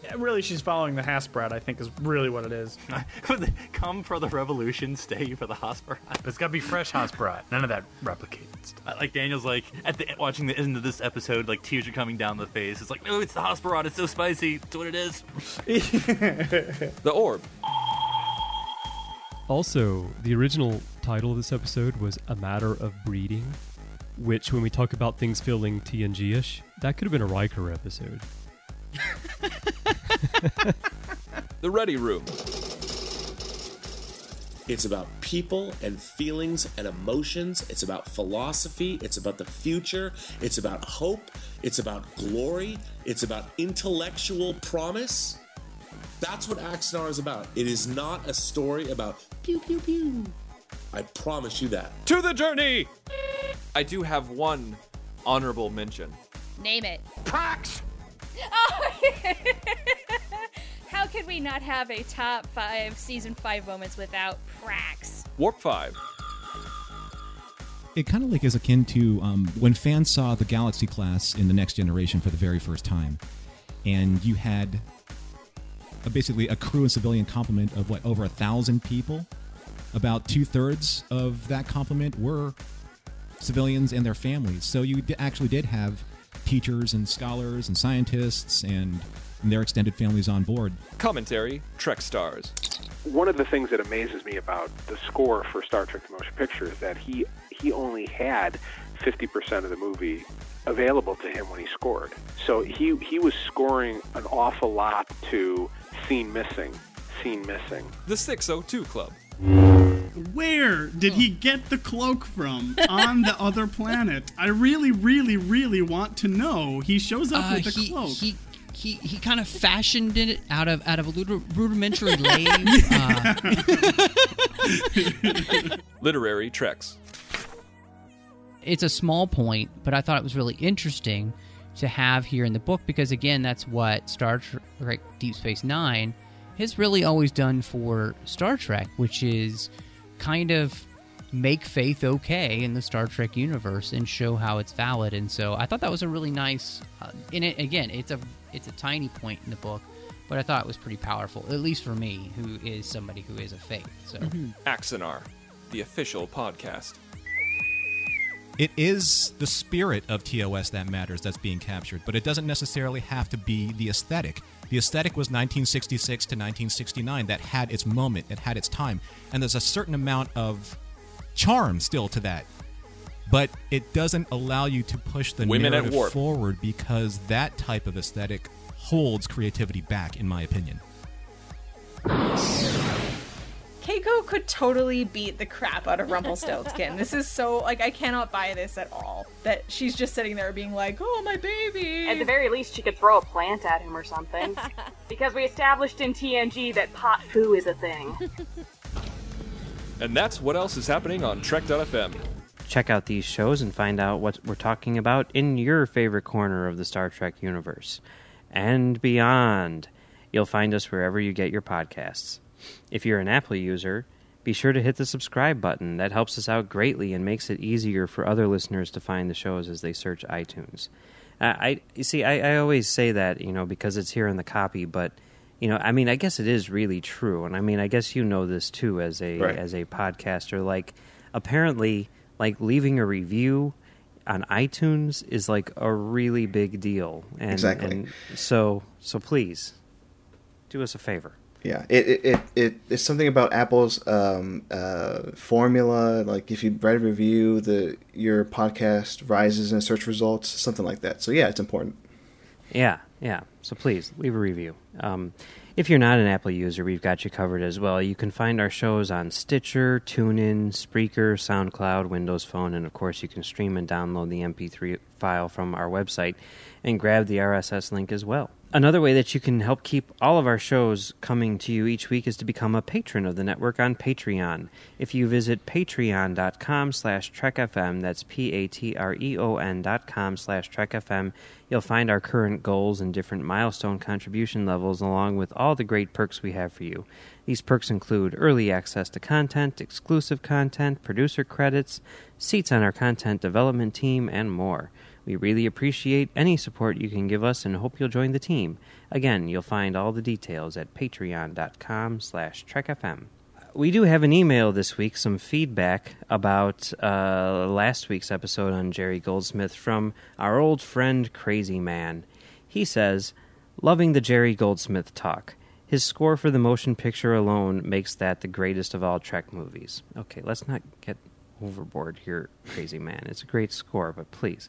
Yeah, really, she's following the Hasperat, I think, is really what it is. (laughs) Come for the revolution, stay for the Hasperat. But it's got to be fresh Hasperat. None of that replicated stuff. Like Daniel's like at the watching the end of this episode, like tears are coming down the face. It's like, no, it's the Hasperat. It's so spicy. It's what it is. (laughs) The Orb. Also, the original title of this episode was A Matter of Breeding, which, when we talk about things feeling TNG ish, that could have been a Riker episode. (laughs) The Ready Room. It's about people and feelings and emotions. It's about philosophy. It's about the future. It's about hope. It's about glory. It's about intellectual promise. That's what Axanar is about. It is not a story about pew pew pew. I promise you that. To the journey! I do have one honorable mention. Name it. Prax! Oh! (laughs) How could we not have a top five season five moments without Prax? Warp 5. It kind of like is akin to um, when fans saw the Galaxy class in the Next Generation for the very first time, and you had a, basically a crew and civilian complement of what over a thousand people. About two thirds of that complement were civilians and their families. So you actually did have teachers and scholars and scientists and, and their extended families on board. Commentary Trek Stars. one of the things that amazes me about the score for Star Trek: The Motion Picture is that he he only had 50% of the movie available to him when he scored. So he he was scoring an awful lot to scene missing, scene missing. The 602 Club. Where did he get the cloak from on the (laughs) other planet? I really, really, really want to know. He shows up Uh, with the he, cloak. he he he kind of fashioned it out of out of a rudimentary (laughs) lathe. uh, (laughs) Literary Treks. it's a small point, but I thought it was really interesting to have here in the book because again, that's what Star Trek Deep Space 9 has really always done for Star Trek, which is kind of make faith okay in the Star Trek universe and show how it's valid. And so I thought that was a really nice uh, in it again, it's a it's a tiny point in the book, but I thought it was pretty powerful, at least for me, who is somebody who is a faith. So Axanar. the official podcast. It is the spirit of TOS that matters that's being captured, but it doesn't necessarily have to be the aesthetic. The aesthetic was 1966 to 1969 that had its moment, it had its time, and there's a certain amount of charm still to that. But it doesn't allow you to push the Women narrative forward because that type of aesthetic holds creativity back, in my opinion. Keiko could totally beat the crap out of Rumpelstiltskin. this is so like I cannot buy this at all. That she's just sitting there being like, "Oh my baby." At the very least, she could throw a plant at him or something. (laughs) because we established in TNG that pot foo is a thing. (laughs) And that's what else is happening on Trek.fm. Check out these shows and find out what we're talking about in your favorite corner of the Star Trek universe and beyond. You'll find us wherever you get your podcasts. If you're an Apple user, be sure to hit the subscribe button. That helps us out greatly and makes it easier for other listeners to find the shows as they search iTunes. Uh, I you see. I, I always say that you know because it's here in the copy, but you know, I mean, I guess it is really true, and I mean, I guess you know this too as a Right. as a podcaster. Like, apparently, like leaving a review on iTunes is like a really big deal, and, Exactly. And so, so please do us a favor. Yeah, it it, it, it it's something about Apple's um, uh, formula. Like if you write a review, the your podcast rises in search results, something like that. So yeah, it's important. Yeah, yeah. So please leave a review. Um, if you're not an Apple user, we've got you covered as well. You can find our shows on Stitcher, TuneIn, Spreaker, SoundCloud, Windows Phone, and of course, you can stream and download the MP3 file from our website and grab the RSS link as well. Another way that you can help keep all of our shows coming to you each week is to become a patron of the network on Patreon. If you visit patreon.com slash trekfm, that's P-A-T-R-E-O-N dot com slash trekfm, you'll find our current goals and different milestone contribution levels along with all the great perks we have for you. These perks include early access to content, exclusive content, producer credits, seats on our content development team, and more. We really appreciate any support you can give us and hope you'll join the team. Again, you'll find all the details at patreon.com slash trekfm. We do have an email this week, some feedback about uh, last week's episode on Jerry Goldsmith from our old friend Crazy Man. He says, Loving the Jerry Goldsmith talk. His score for the motion picture alone makes that the greatest of all Trek movies. Okay, let's not get overboard here, Crazy Man. It's a great score, but please.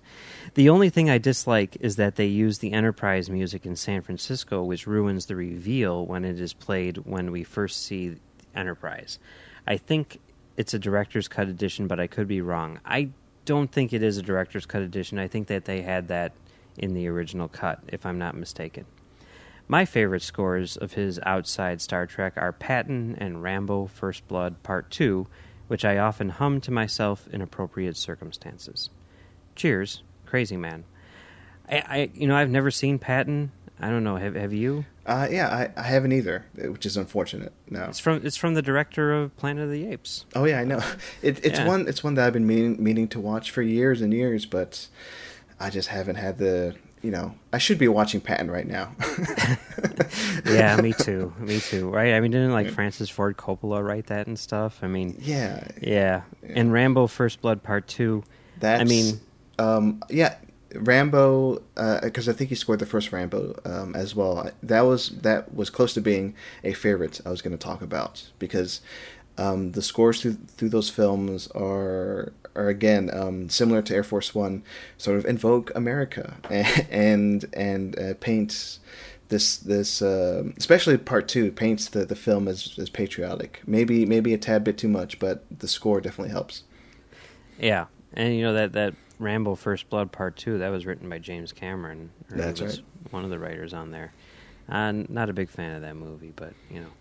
The only thing I dislike is that they use the Enterprise music in San Francisco, which ruins the reveal when it is played when we first see Enterprise. I think it's a director's cut edition, but I could be wrong. I don't think it is a director's cut edition. I think that they had that in the original cut, if I'm not mistaken. My favorite scores of his outside Star Trek are Patton and Rambo First Blood Part 2, which I often hum to myself in appropriate circumstances. Cheers, Crazy Man. I, I you know, I've never seen Patton. I don't know. Have have you? Uh, yeah, I, I haven't either, which is unfortunate. No. It's from it's from the director of Planet of the Apes. Oh yeah, I know. (laughs) It, it's Yeah. one. It's one that I've been meaning meaning to watch for years and years, but I just haven't had the. You know, I should be watching Patton right now. (laughs) yeah, me too. Me too. Right? I mean, didn't like Francis Ford Coppola write that and stuff? I mean, Yeah. yeah. And Rambo: First Blood Part Two. That's. I mean, um, yeah, Rambo. Because I think he scored the first Rambo um, as well. That was that was close to being a favorite. I was going to talk about because um, the scores through through those films are are again um, similar to Air Force One, sort of invoke America (laughs) and and uh, paint this this uh, especially part two paints the, the film as, as patriotic. Maybe maybe a tad bit too much, but the score definitely helps. yeah. And you know that that Rambo: First Blood Part Two that was written by James Cameron. That's was right. One of the writers on there. I'm not a big fan of that movie, but you know,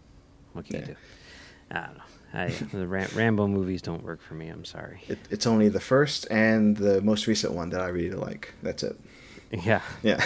what can you do? I don't know. I, the Ram- Rambo movies don't work for me. I'm sorry. It, it's only the first and the most recent one that I really like. That's it. Yeah. Yeah.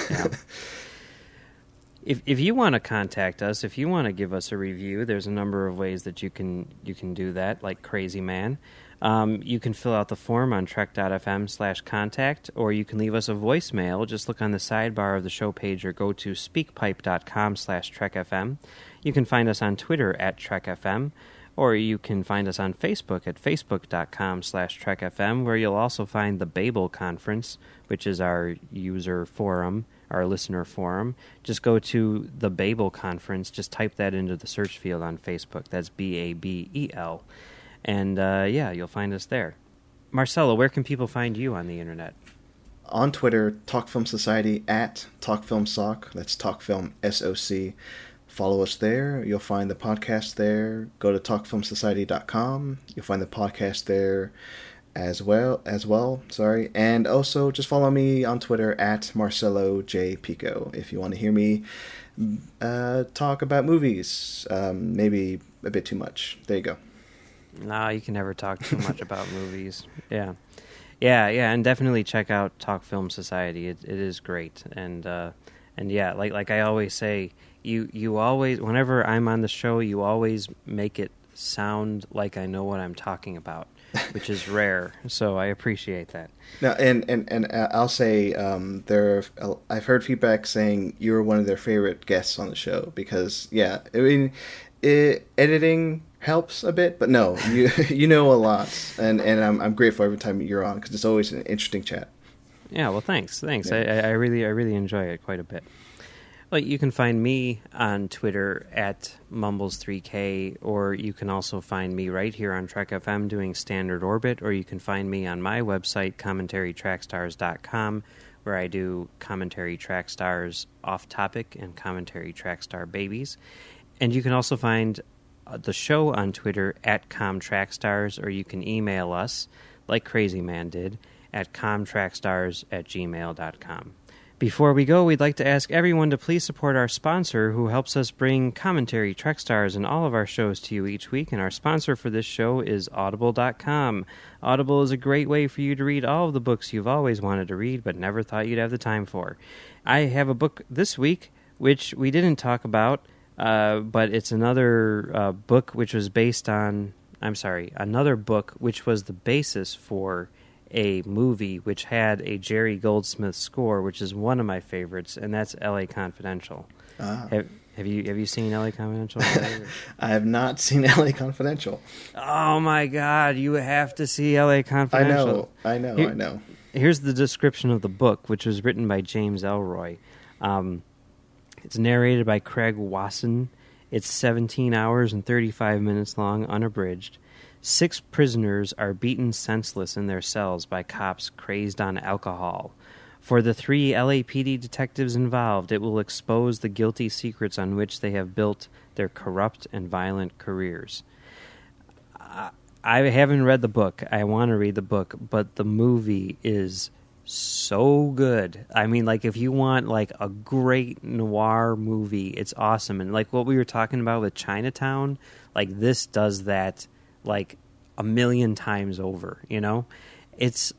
If if you want to contact us, if you want to give us a review, there's a number of ways that you can you can do that. Like Crazy Man, um, you can fill out the form on trek.fm slash contact, or you can leave us a voicemail. Just look on the sidebar of the show page, or go to speakpipe.com slash trekfm. You can find us on Twitter at trekfm, Or you can find us on Facebook at facebook.com slash trekfm, where you'll also find the Babel Conference, which is our user forum, our listener forum. Just go to the Babel Conference, just type that into the search field on Facebook. That's B A B E L. And uh, yeah, you'll find us there. Marcelo, where can people find you on the internet? On Twitter, Talk Film Society at Talk Film Soc. That's Talk Film S O C. Follow us there. You'll find the podcast there. Go to talkfilmsociety.com. You'll find the podcast there as well as well sorry and also just follow me on twitter at marcelo j pico if you want to hear me uh, talk about movies um, maybe a bit too much there you go No, you can never talk too much about movies. Yeah, yeah, yeah, and definitely check out Talk Film Society. It, it is great, and uh, and yeah, like like I always say, you you always whenever I'm on the show, you always make it sound like I know what I'm talking about, which is (laughs) rare. So I appreciate that. Now, and and and uh, I'll say um, there. Are, I've heard feedback saying you're one of their favorite guests on the show because, yeah, I mean, it, editing helps a bit, but no, you (laughs) you know a lot, and and I'm I'm grateful every time you're on because it's always an interesting chat. Yeah, well, thanks, thanks. Yeah. I, I I really, I really enjoy it quite a bit. Well, you can find me on Twitter at Mumbles3K, or you can also find me right here on Trek FM doing Standard Orbit, or you can find me on my website, commentarytrackstars.com, where I do commentary track stars off topic and commentary track star babies. And you can also find uh, the show on Twitter at ComTrackStars, or you can email us, like Crazy Man did, at comtrackstars at gmail.com. Before we go, we'd like to ask everyone to please support our sponsor who helps us bring commentary, Trek Stars, and all of our shows to you each week. And our sponsor for this show is Audible.com. Audible is a great way for you to read all of the books you've always wanted to read but never thought you'd have the time for. I have a book this week which we didn't talk about, uh, but it's another uh, book which was based on, I'm sorry, another book which was the basis for a movie which had a Jerry Goldsmith score, which is one of my favorites, and that's L.A. Confidential. Ah. Have, have you have you seen L.A. Confidential? (laughs) I have not seen (laughs) L.A. Confidential. oh my God! You have to see L.A. Confidential. I know, I know, Here- I know. Here's the description of the book, which was written by James Ellroy. Um, it's narrated by Craig Wasson. It's 17 hours and 35 minutes long, unabridged. Six prisoners are beaten senseless in their cells by cops crazed on alcohol. For the three LAPD detectives involved, it will expose the guilty secrets on which they have built their corrupt and violent careers. I- haven't read the book. I want to read the book, but the movie is so good. I mean, like if you want like a great noir movie, it's awesome. And like what we were talking about with Chinatown, like this does that like a million times over, you know? It's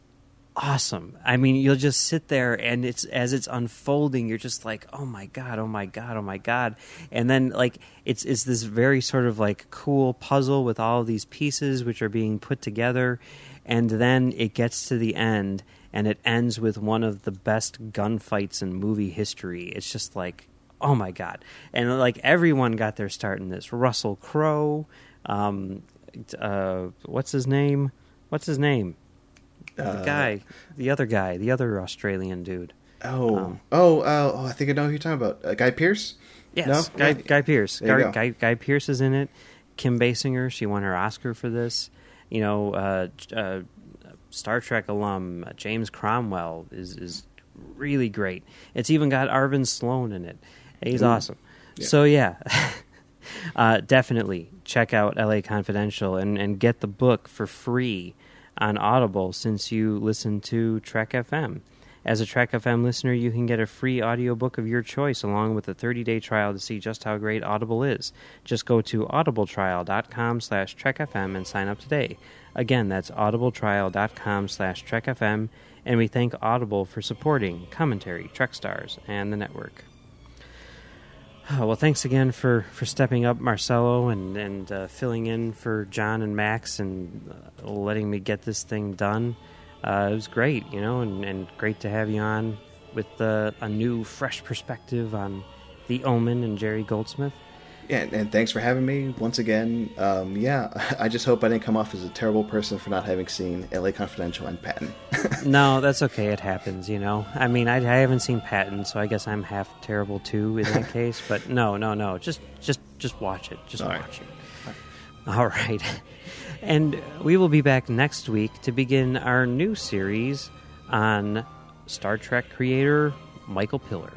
awesome. I mean, you'll just sit there and it's as it's unfolding, you're just like, "Oh my god, oh my god, oh my god." And then like it's it's this very sort of like cool puzzle with all these pieces which are being put together and then it gets to the end and it ends with one of the best gunfights in movie history. It's just like, "Oh my god." And like everyone got their start in this. Russell Crowe, um uh what's his name? What's his name? the Uh, guy, the other guy, the other Australian dude. Oh, Um, oh, uh, oh! I think I know who you're talking about. Uh, Guy Pearce. Yes, No? Guy, Yeah. Guy Pearce. Guy. Guy, Guy Pearce is in it. Kim Basinger, she won her Oscar for this. You know, uh, uh, Star Trek alum uh, James Cromwell is is really great. It's even got Arvin Sloane in it. He's Ooh. awesome. Yeah. So yeah. (laughs) uh, definitely check out LA Confidential and, and get the book for free on Audible since you listen to Trek FM. As a Trek FM listener, you can get a free audiobook of your choice along with a 30-day trial to see just how great Audible is. Just go to audibletrial.com slash trekfm and sign up today. Again, that's audibletrial.com slash trekfm, and we thank Audible for supporting Commentary, Trek Stars, and the network. Oh, well, thanks again for, for stepping up, Marcelo, and and uh, filling in for John and Max, and uh, letting me get this thing done. Uh, it was great, you know, and, and great to have you on with uh, a new, fresh perspective on the Omen and Jerry Goldsmith. Yeah, and, and thanks for having me once again. Um, yeah, (laughs) I just hope I didn't come off as a terrible person for not having seen LA Confidential and Patton. (laughs) no, that's okay. It happens, you know. I mean, I, I haven't seen Patton, so I guess I'm half terrible too in that (laughs) case. But no, no, no. Just, just, just watch it. Just All watch right. it. All right. And we will be back next week to begin our new series on Star Trek creator Michael Piller.